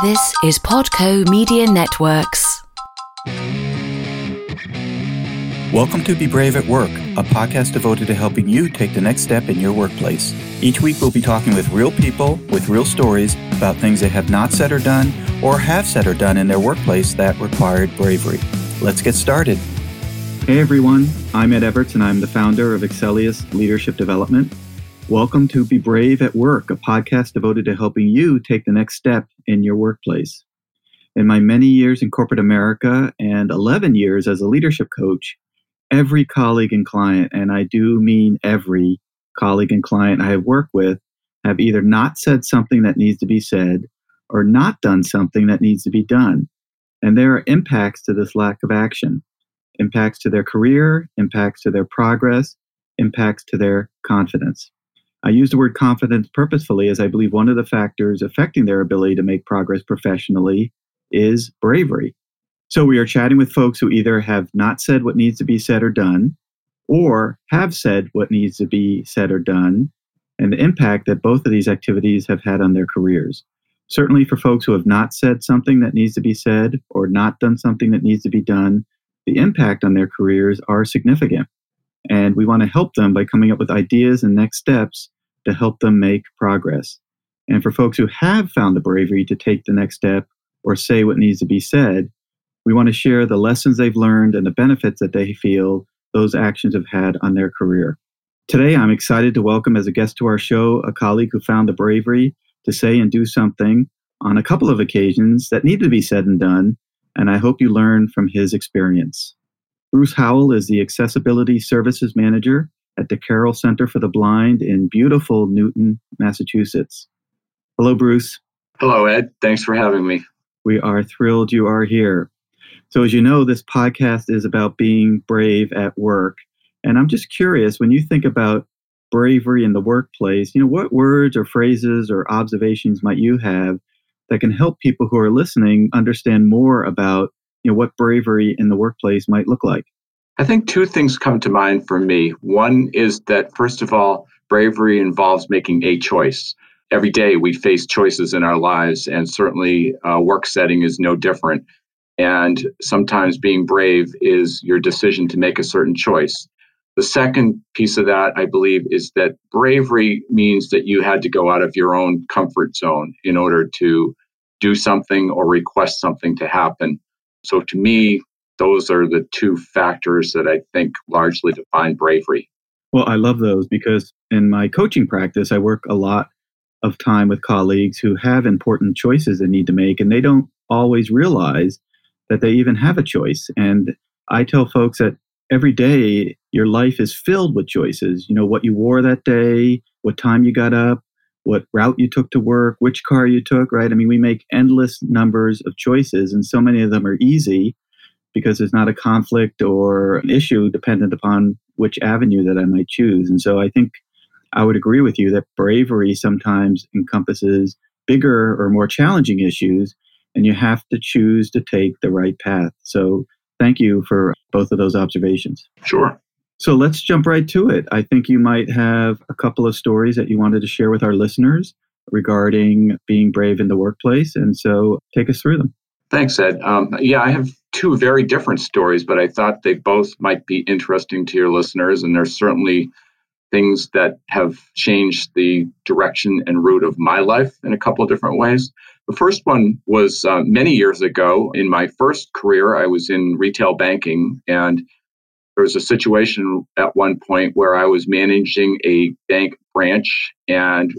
This is Podco Media Networks. Welcome to Be Brave at Work, a podcast devoted to helping you take the next step in your workplace. Each week, we'll be talking with real people with real stories about things they have not said or done, or have said or done in their workplace that required bravery. Let's get started. Hey everyone, I'm Ed Evarts, and I'm the founder of Excellius Leadership Development. Welcome to Be Brave at Work, a podcast devoted to helping you take the next step in your workplace. In my many years in corporate America and 11 years as a leadership coach, every colleague and client, and I do mean every colleague and client I have worked with, have either not said something that needs to be said or not done something that needs to be done. And there are impacts to this lack of action impacts to their career, impacts to their progress, impacts to their confidence. I use the word confidence purposefully as I believe one of the factors affecting their ability to make progress professionally is bravery. So we are chatting with folks who either have not said what needs to be said or done, or have said what needs to be said or done, and the impact that both of these activities have had on their careers. Certainly for folks who have not said something that needs to be said or not done something that needs to be done, the impact on their careers are significant. And we want to help them by coming up with ideas and next steps to help them make progress. And for folks who have found the bravery to take the next step or say what needs to be said, we want to share the lessons they've learned and the benefits that they feel those actions have had on their career. Today, I'm excited to welcome as a guest to our show a colleague who found the bravery to say and do something on a couple of occasions that needed to be said and done, and I hope you learn from his experience. Bruce Howell is the Accessibility Services Manager at the Carroll Center for the Blind in beautiful Newton, Massachusetts. Hello, Bruce. Hello, Ed. Thanks for having me. We are thrilled you are here. So, as you know, this podcast is about being brave at work. And I'm just curious when you think about bravery in the workplace, you know, what words or phrases or observations might you have that can help people who are listening understand more about, know, what bravery in the workplace might look like? I think two things come to mind for me. One is that, first of all, bravery involves making a choice. Every day we face choices in our lives, and certainly a work setting is no different. And sometimes being brave is your decision to make a certain choice. The second piece of that, I believe, is that bravery means that you had to go out of your own comfort zone in order to do something or request something to happen. So to me, those are the two factors that I think largely define bravery. Well, I love those because in my coaching practice, I work a lot of time with colleagues who have important choices they need to make, and they don't always realize that they even have a choice. And I tell folks that every day your life is filled with choices. You know, what you wore that day, what time you got up, what route you took to work, which car you took, right? I mean, we make endless numbers of choices, and so many of them are easy because there's not a conflict or an issue dependent upon which avenue that I might choose. And so I think I would agree with you that bravery sometimes encompasses bigger or more challenging issues, and you have to choose to take the right path. So thank you for both of those observations. Sure. So let's jump right to it. I think you might have a couple of stories that you wanted to share with our listeners regarding being brave in the workplace. And so take us through them. Thanks, Ed. Um, yeah, I have two very different stories, but I thought they both might be interesting to your listeners. And there's certainly things that have changed the direction and route of my life in a couple of different ways. The first one was uh, many years ago in my first career. I was in retail banking, and there was a situation at one point where I was managing a bank branch, and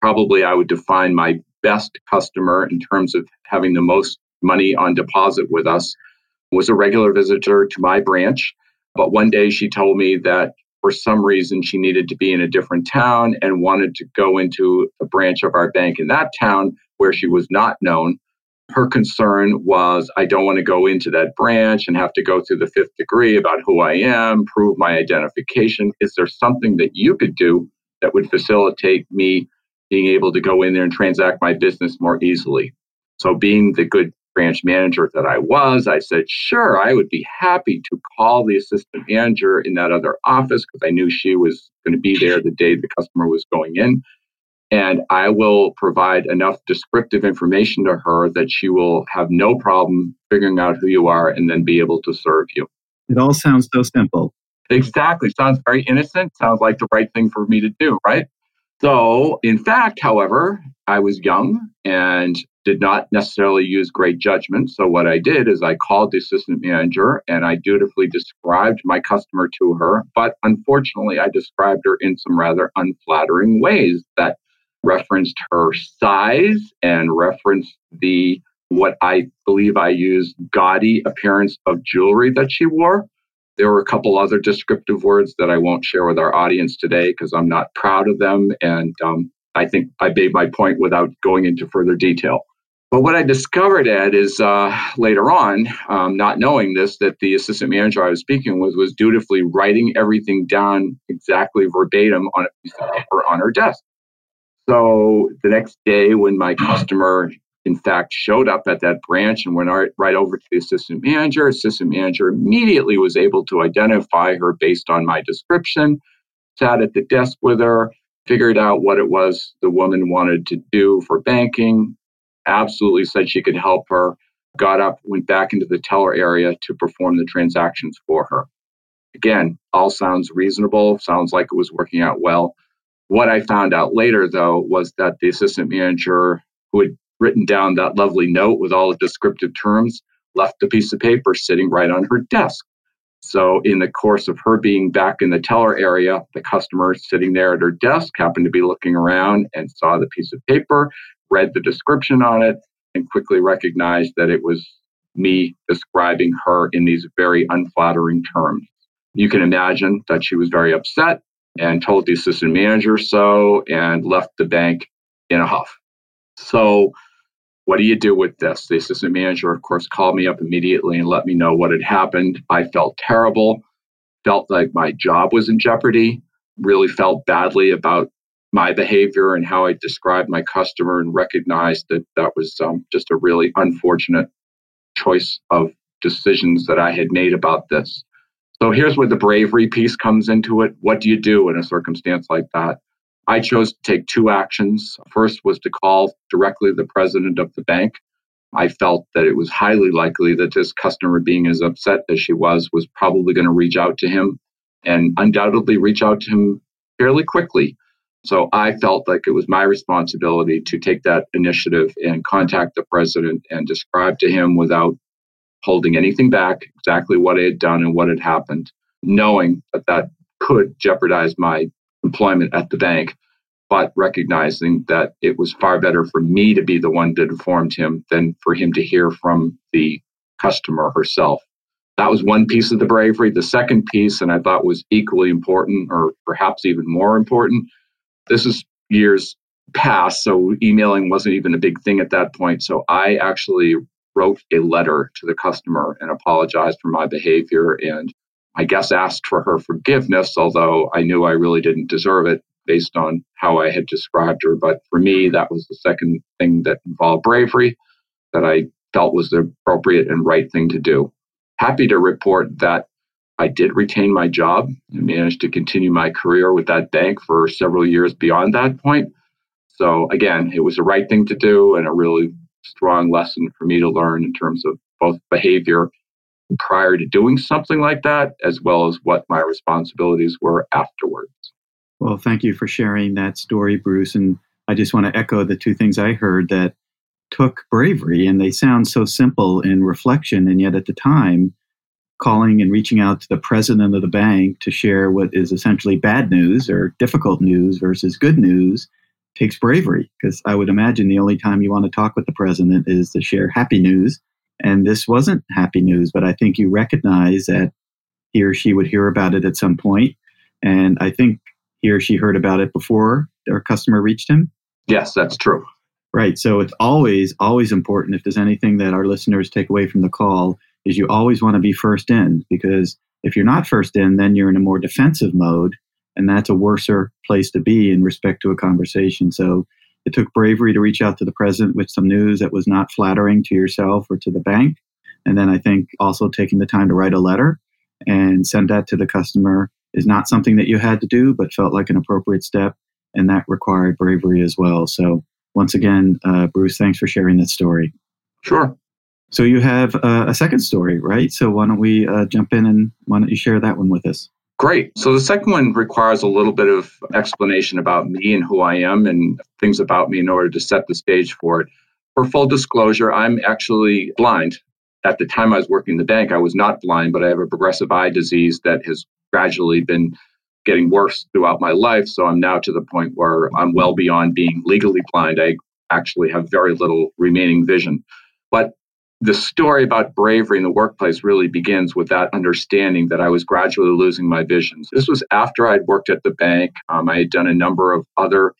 probably I would define my best customer in terms of having the most money on deposit with us, was a regular visitor to my branch. But one day she told me that for some reason she needed to be in a different town and wanted to go into a branch of our bank in that town where she was not known. Her concern was, I don't want to go into that branch and have to go through the fifth degree about who I am, prove my identification. Is there something that you could do that would facilitate me being able to go in there and transact my business more easily? So, being the good branch manager that I was, I said, sure, I would be happy to call the assistant manager in that other office because I knew she was going to be there the day the customer was going in. And I will provide enough descriptive information to her that she will have no problem figuring out who you are and then be able to serve you. It all sounds so simple. Exactly. Sounds very innocent. Sounds like the right thing for me to do, right? So, in fact, however, I was young and did not necessarily use great judgment. So, what I did is I called the assistant manager and I dutifully described my customer to her. But unfortunately, I described her in some rather unflattering ways that referenced her size and referenced the what I believe I used gaudy appearance of jewelry that she wore. There were a couple other descriptive words that I won't share with our audience today because I'm not proud of them. And um, I think I made my point without going into further detail. But what I discovered, Ed, is uh, later on, um, not knowing this, that the assistant manager I was speaking with was dutifully writing everything down exactly verbatim on a piece of paper on her desk. So the next day, when my customer in fact showed up at that branch and went right over to the assistant manager. Assistant manager immediately was able to identify her based on my description, sat at the desk with her, figured out what it was the woman wanted to do for banking, absolutely said she could help her, got up, went back into the teller area to perform the transactions for her. Again, all sounds reasonable, sounds like it was working out well. What I found out later, though, was that the assistant manager who had written down that lovely note with all the descriptive terms, left the piece of paper sitting right on her desk. So, in the course of her being back in the teller area, the customer sitting there at her desk happened to be looking around and saw the piece of paper, read the description on it, and quickly recognized that it was me describing her in these very unflattering terms. You can imagine that she was very upset and told the assistant manager so and left the bank in a huff. So, what do you do with this? The assistant manager, of course, called me up immediately and let me know what had happened. I felt terrible, felt like my job was in jeopardy, really felt badly about my behavior and how I described my customer, and recognized that that was um, just a really unfortunate choice of decisions that I had made about this. So here's where the bravery piece comes into it. What do you do in a circumstance like that? I chose to take two actions. First was to call directly the president of the bank. I felt that it was highly likely that this customer, being as upset as she was, was probably going to reach out to him and undoubtedly reach out to him fairly quickly. So I felt like it was my responsibility to take that initiative and contact the president and describe to him without holding anything back exactly what I had done and what had happened, knowing that that could jeopardize my employment at the bank, but recognizing that it was far better for me to be the one that informed him than for him to hear from the customer herself. That was one piece of the bravery. The second piece, and I thought was equally important, or perhaps even more important, this is years past, so emailing wasn't even a big thing at that point. So I actually wrote a letter to the customer and apologized for my behavior and I guess, asked for her forgiveness, although I knew I really didn't deserve it based on how I had described her. But for me, that was the second thing that involved bravery that I felt was the appropriate and right thing to do. Happy to report that I did retain my job and managed to continue my career with that bank for several years beyond that point. So, again, it was the right thing to do and a really strong lesson for me to learn in terms of both behavior prior to doing something like that, as well as what my responsibilities were afterwards. Well, thank you for sharing that story, Bruce. And I just want to echo the two things I heard that took bravery, and they sound so simple in reflection. And yet at the time, calling and reaching out to the president of the bank to share what is essentially bad news or difficult news versus good news takes bravery because I would imagine the only time you want to talk with the president is to share happy news and this wasn't happy news, but I think you recognize that he or she would hear about it at some point. And I think he or she heard about it before their customer reached him. Yes, that's true. Right. So it's always, always important. If there's anything that our listeners take away from the call, is you always want to be first in because if you're not first in, then you're in a more defensive mode. And that's a worser place to be in respect to a conversation. So it took bravery to reach out to the president with some news that was not flattering to yourself or to the bank. And then I think also taking the time to write a letter and send that to the customer is not something that you had to do, but felt like an appropriate step. and that required bravery as well. So, once again, uh, Bruce, thanks for sharing that story. Sure. So, you have uh, a second story, right? So, why don't we uh, jump in and why don't you share that one with us? Great. So, the second one requires a little bit of explanation about me and who I am and things about me in order to set the stage for it. For full disclosure, I'm actually blind. At the time I was working in the bank, I was not blind, but I have a progressive eye disease that has gradually been getting worse throughout my life. So I'm now to the point where I'm well beyond being legally blind. I actually have very little remaining vision. But the story about bravery in the workplace really begins with that understanding that I was gradually losing my vision. This was after I'd worked at the bank. Um, I had done a number of other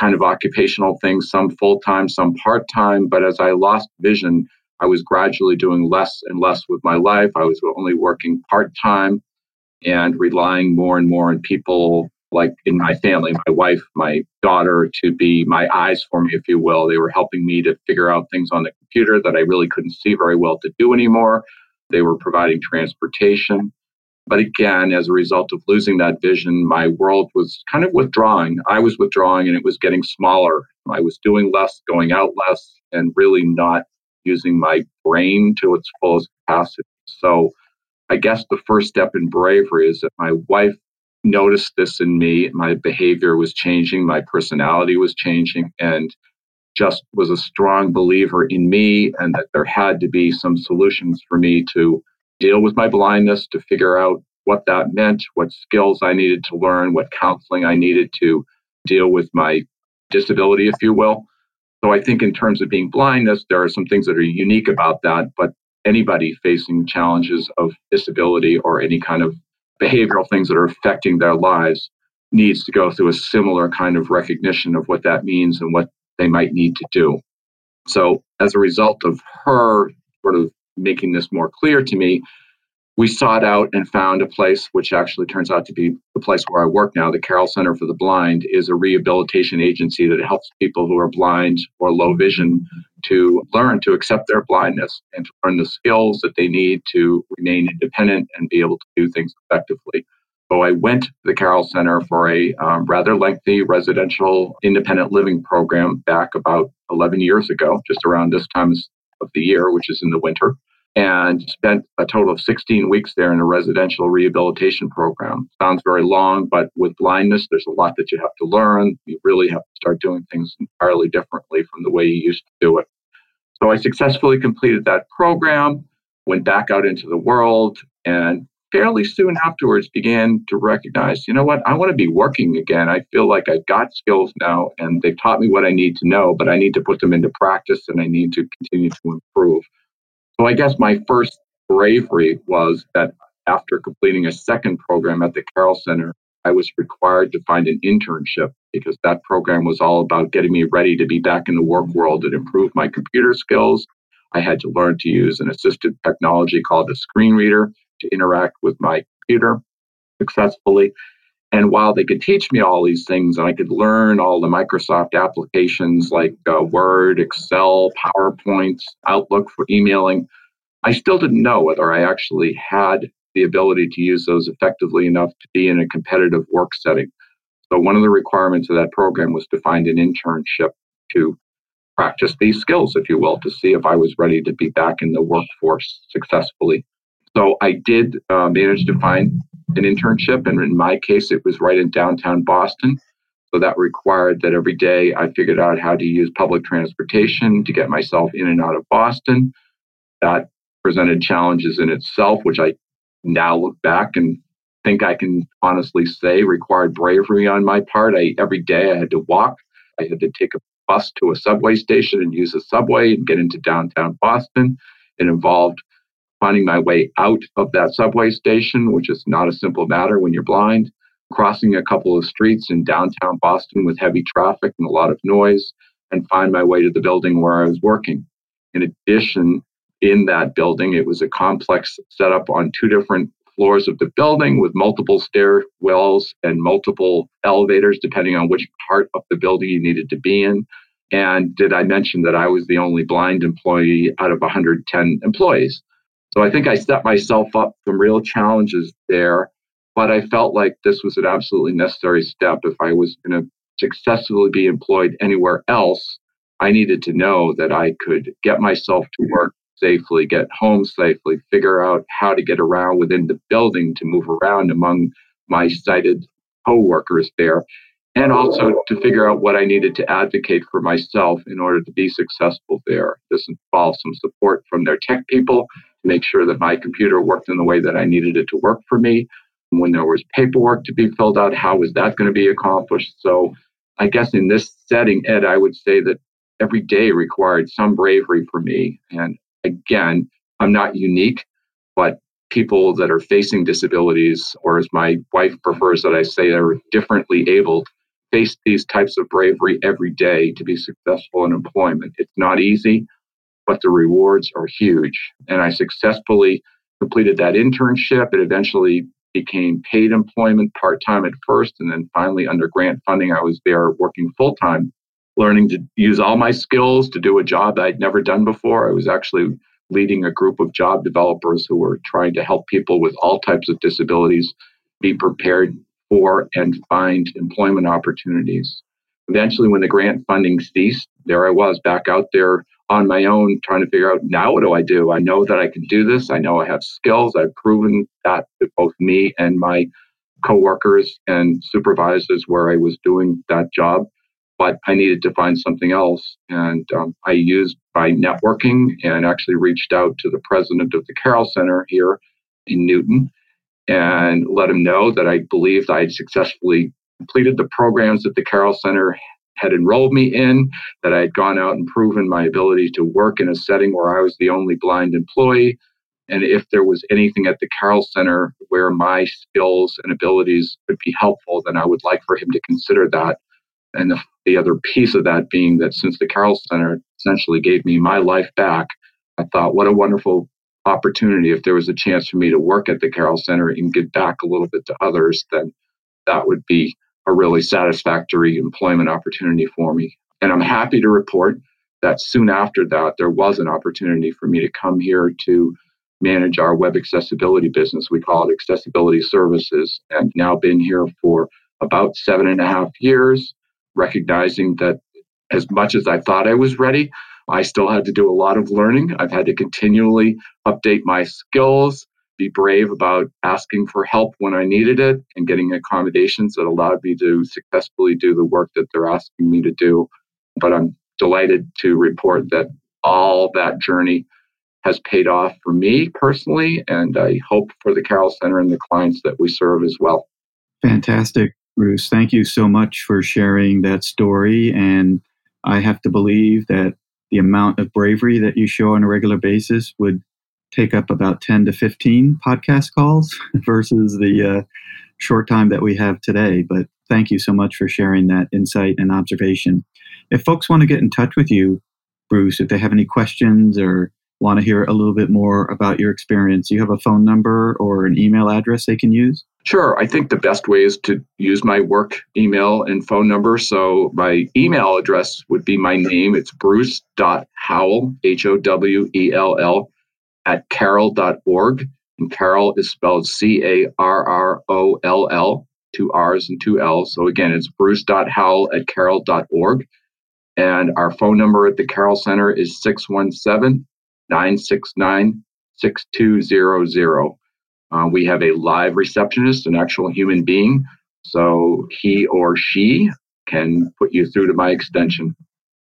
kind of occupational things, some full time, some part time. But as I lost vision, I was gradually doing less and less with my life. I was only working part time and relying more and more on people like in my family, my wife, my daughter, to be my eyes for me, if you will. They were helping me to figure out things on the computer that I really couldn't see very well to do anymore. They were providing transportation. But again, as a result of losing that vision, my world was kind of withdrawing. I was withdrawing and it was getting smaller. I was doing less, going out less, and really not using my brain to its fullest capacity. So I guess the first step in bravery is that my wife noticed this in me. My behavior was changing, my personality was changing, and just was a strong believer in me and that there had to be some solutions for me to deal with my blindness, to figure out what that meant, what skills I needed to learn, what counseling I needed to deal with my disability, if you will. So I think in terms of being blindness, there are some things that are unique about that, but anybody facing challenges of disability or any kind of behavioral things that are affecting their lives needs to go through a similar kind of recognition of what that means and what they might need to do. So as a result of her sort of making this more clear to me, we sought out and found a place which actually turns out to be the place where I work now. The Carroll Center for the Blind is a rehabilitation agency that helps people who are blind or low vision to learn to accept their blindness and to learn the skills that they need to remain independent and be able to do things effectively. So I went to the Carroll Center for a um, rather lengthy residential independent living program back about 11 years ago, just around this time of the year, which is in the winter and spent a total of 16 weeks there in a residential rehabilitation program. Sounds very long, but with blindness, there's a lot that you have to learn. You really have to start doing things entirely differently from the way you used to do it. So I successfully completed that program, went back out into the world, and fairly soon afterwards began to recognize, you know what, I want to be working again. I feel like I've got skills now and they've taught me what I need to know, but I need to put them into practice and I need to continue to improve. So I guess my first bravery was that after completing a second program at the Carroll Center, I was required to find an internship because that program was all about getting me ready to be back in the work world and improve my computer skills. I had to learn to use an assistive technology called a screen reader to interact with my computer successfully. And while they could teach me all these things and I could learn all the Microsoft applications like uh, Word, Excel, PowerPoint, Outlook for emailing, I still didn't know whether I actually had the ability to use those effectively enough to be in a competitive work setting. So, one of the requirements of that program was to find an internship to practice these skills, if you will, to see if I was ready to be back in the workforce successfully. So, I did uh, manage to find an internship. And in my case, it was right in downtown Boston. So that required that every day I figured out how to use public transportation to get myself in and out of Boston. That presented challenges in itself, which I now look back and think I can honestly say required bravery on my part. I every day I had to walk. I had to take a bus to a subway station and use a subway and get into downtown Boston. It involved finding my way out of that subway station, which is not a simple matter when you're blind, crossing a couple of streets in downtown Boston with heavy traffic and a lot of noise, and find my way to the building where I was working. In addition, in that building, it was a complex setup on two different floors of the building with multiple stairwells and multiple elevators, depending on which part of the building you needed to be in. And did I mention that I was the only blind employee out of 110 employees? So I think I set myself up some real challenges there, but I felt like this was an absolutely necessary step if I was going to successfully be employed anywhere else, I needed to know that I could get myself to work safely, get home safely, figure out how to get around within the building to move around among my sighted co-workers there, and also to figure out what I needed to advocate for myself in order to be successful there. This involved some support from their tech people make sure that my computer worked in the way that I needed it to work for me. When there was paperwork to be filled out, how was that going to be accomplished? So I guess in this setting, Ed, I would say that every day required some bravery for me. And again, I'm not unique, but people that are facing disabilities, or as my wife prefers that I say, are differently able, face these types of bravery every day to be successful in employment. It's not easy, but the rewards are huge. And I successfully completed that internship. It eventually became paid employment part time at first, and then finally, under grant funding, I was there working full time learning to use all my skills to do a job I'd never done before. I was actually leading a group of job developers who were trying to help people with all types of disabilities be prepared for and find employment opportunities. Eventually, when the grant funding ceased, there I was back out there on my own trying to figure out now what do I do? I know that I can do this. I know I have skills. I've proven that to both me and my coworkers and supervisors where I was doing that job but I needed to find something else. And um, I used my networking and actually reached out to the president of the Carroll Center here in Newton and let him know that I believed I had successfully completed the programs that the Carroll Center had enrolled me in, that I had gone out and proven my ability to work in a setting where I was the only blind employee. And if there was anything at the Carroll Center where my skills and abilities could be helpful, then I would like for him to consider that. And the the other piece of that being that since the Carroll Center essentially gave me my life back, I thought, what a wonderful opportunity if there was a chance for me to work at the Carroll Center and give back a little bit to others, then that would be a really satisfactory employment opportunity for me. And I'm happy to report that soon after that, there was an opportunity for me to come here to manage our web accessibility business. We call it Accessibility Services, and now been here for about seven and a half years recognizing that as much as I thought I was ready, I still had to do a lot of learning. I've had to continually update my skills, be brave about asking for help when I needed it, and getting accommodations that allowed me to successfully do the work that they're asking me to do. But I'm delighted to report that all that journey has paid off for me personally, and I hope for the Carroll Center and the clients that we serve as well. Fantastic. Bruce, thank you so much for sharing that story. And I have to believe that the amount of bravery that you show on a regular basis would take up about 10 to 15 podcast calls versus the uh, short time that we have today. But thank you so much for sharing that insight and observation. If folks want to get in touch with you, Bruce, if they have any questions or want to hear a little bit more about your experience, you have a phone number or an email address they can use? Sure. I think the best way is to use my work email and phone number. So my email address would be my name. It's bruce.howell, H O W E L L, at carroll.org. And Carroll is spelled C A R R O L L, two R's and two L's. So again, it's bruce.howell at carroll.org. And our phone number at the Carroll Center is 617 969 6200. Uh, we have a live receptionist, an actual human being. So he or she can put you through to my extension.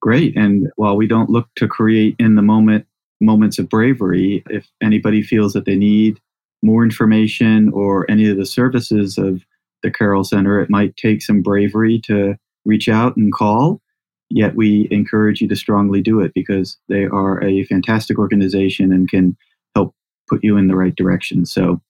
Great. And while we don't look to create in the moment moments of bravery, if anybody feels that they need more information or any of the services of the Carroll Center, it might take some bravery to reach out and call. Yet we encourage you to strongly do it because they are a fantastic organization and can help put you in the right direction. So,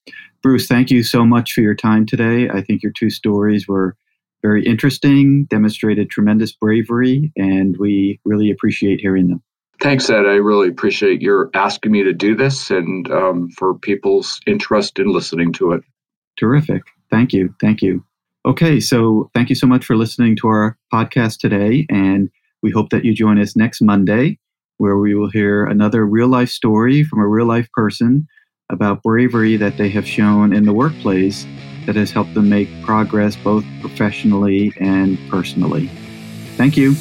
Bruce, thank you so much for your time today. I think your two stories were very interesting, demonstrated tremendous bravery, and we really appreciate hearing them. Thanks, Ed. I really appreciate your asking me to do this and um, for people's interest in listening to it. Terrific. Thank you. Thank you. Okay, so thank you so much for listening to our podcast today, and we hope that you join us next Monday where we will hear another real life story from a real life person about bravery that they have shown in the workplace that has helped them make progress both professionally and personally. Thank you.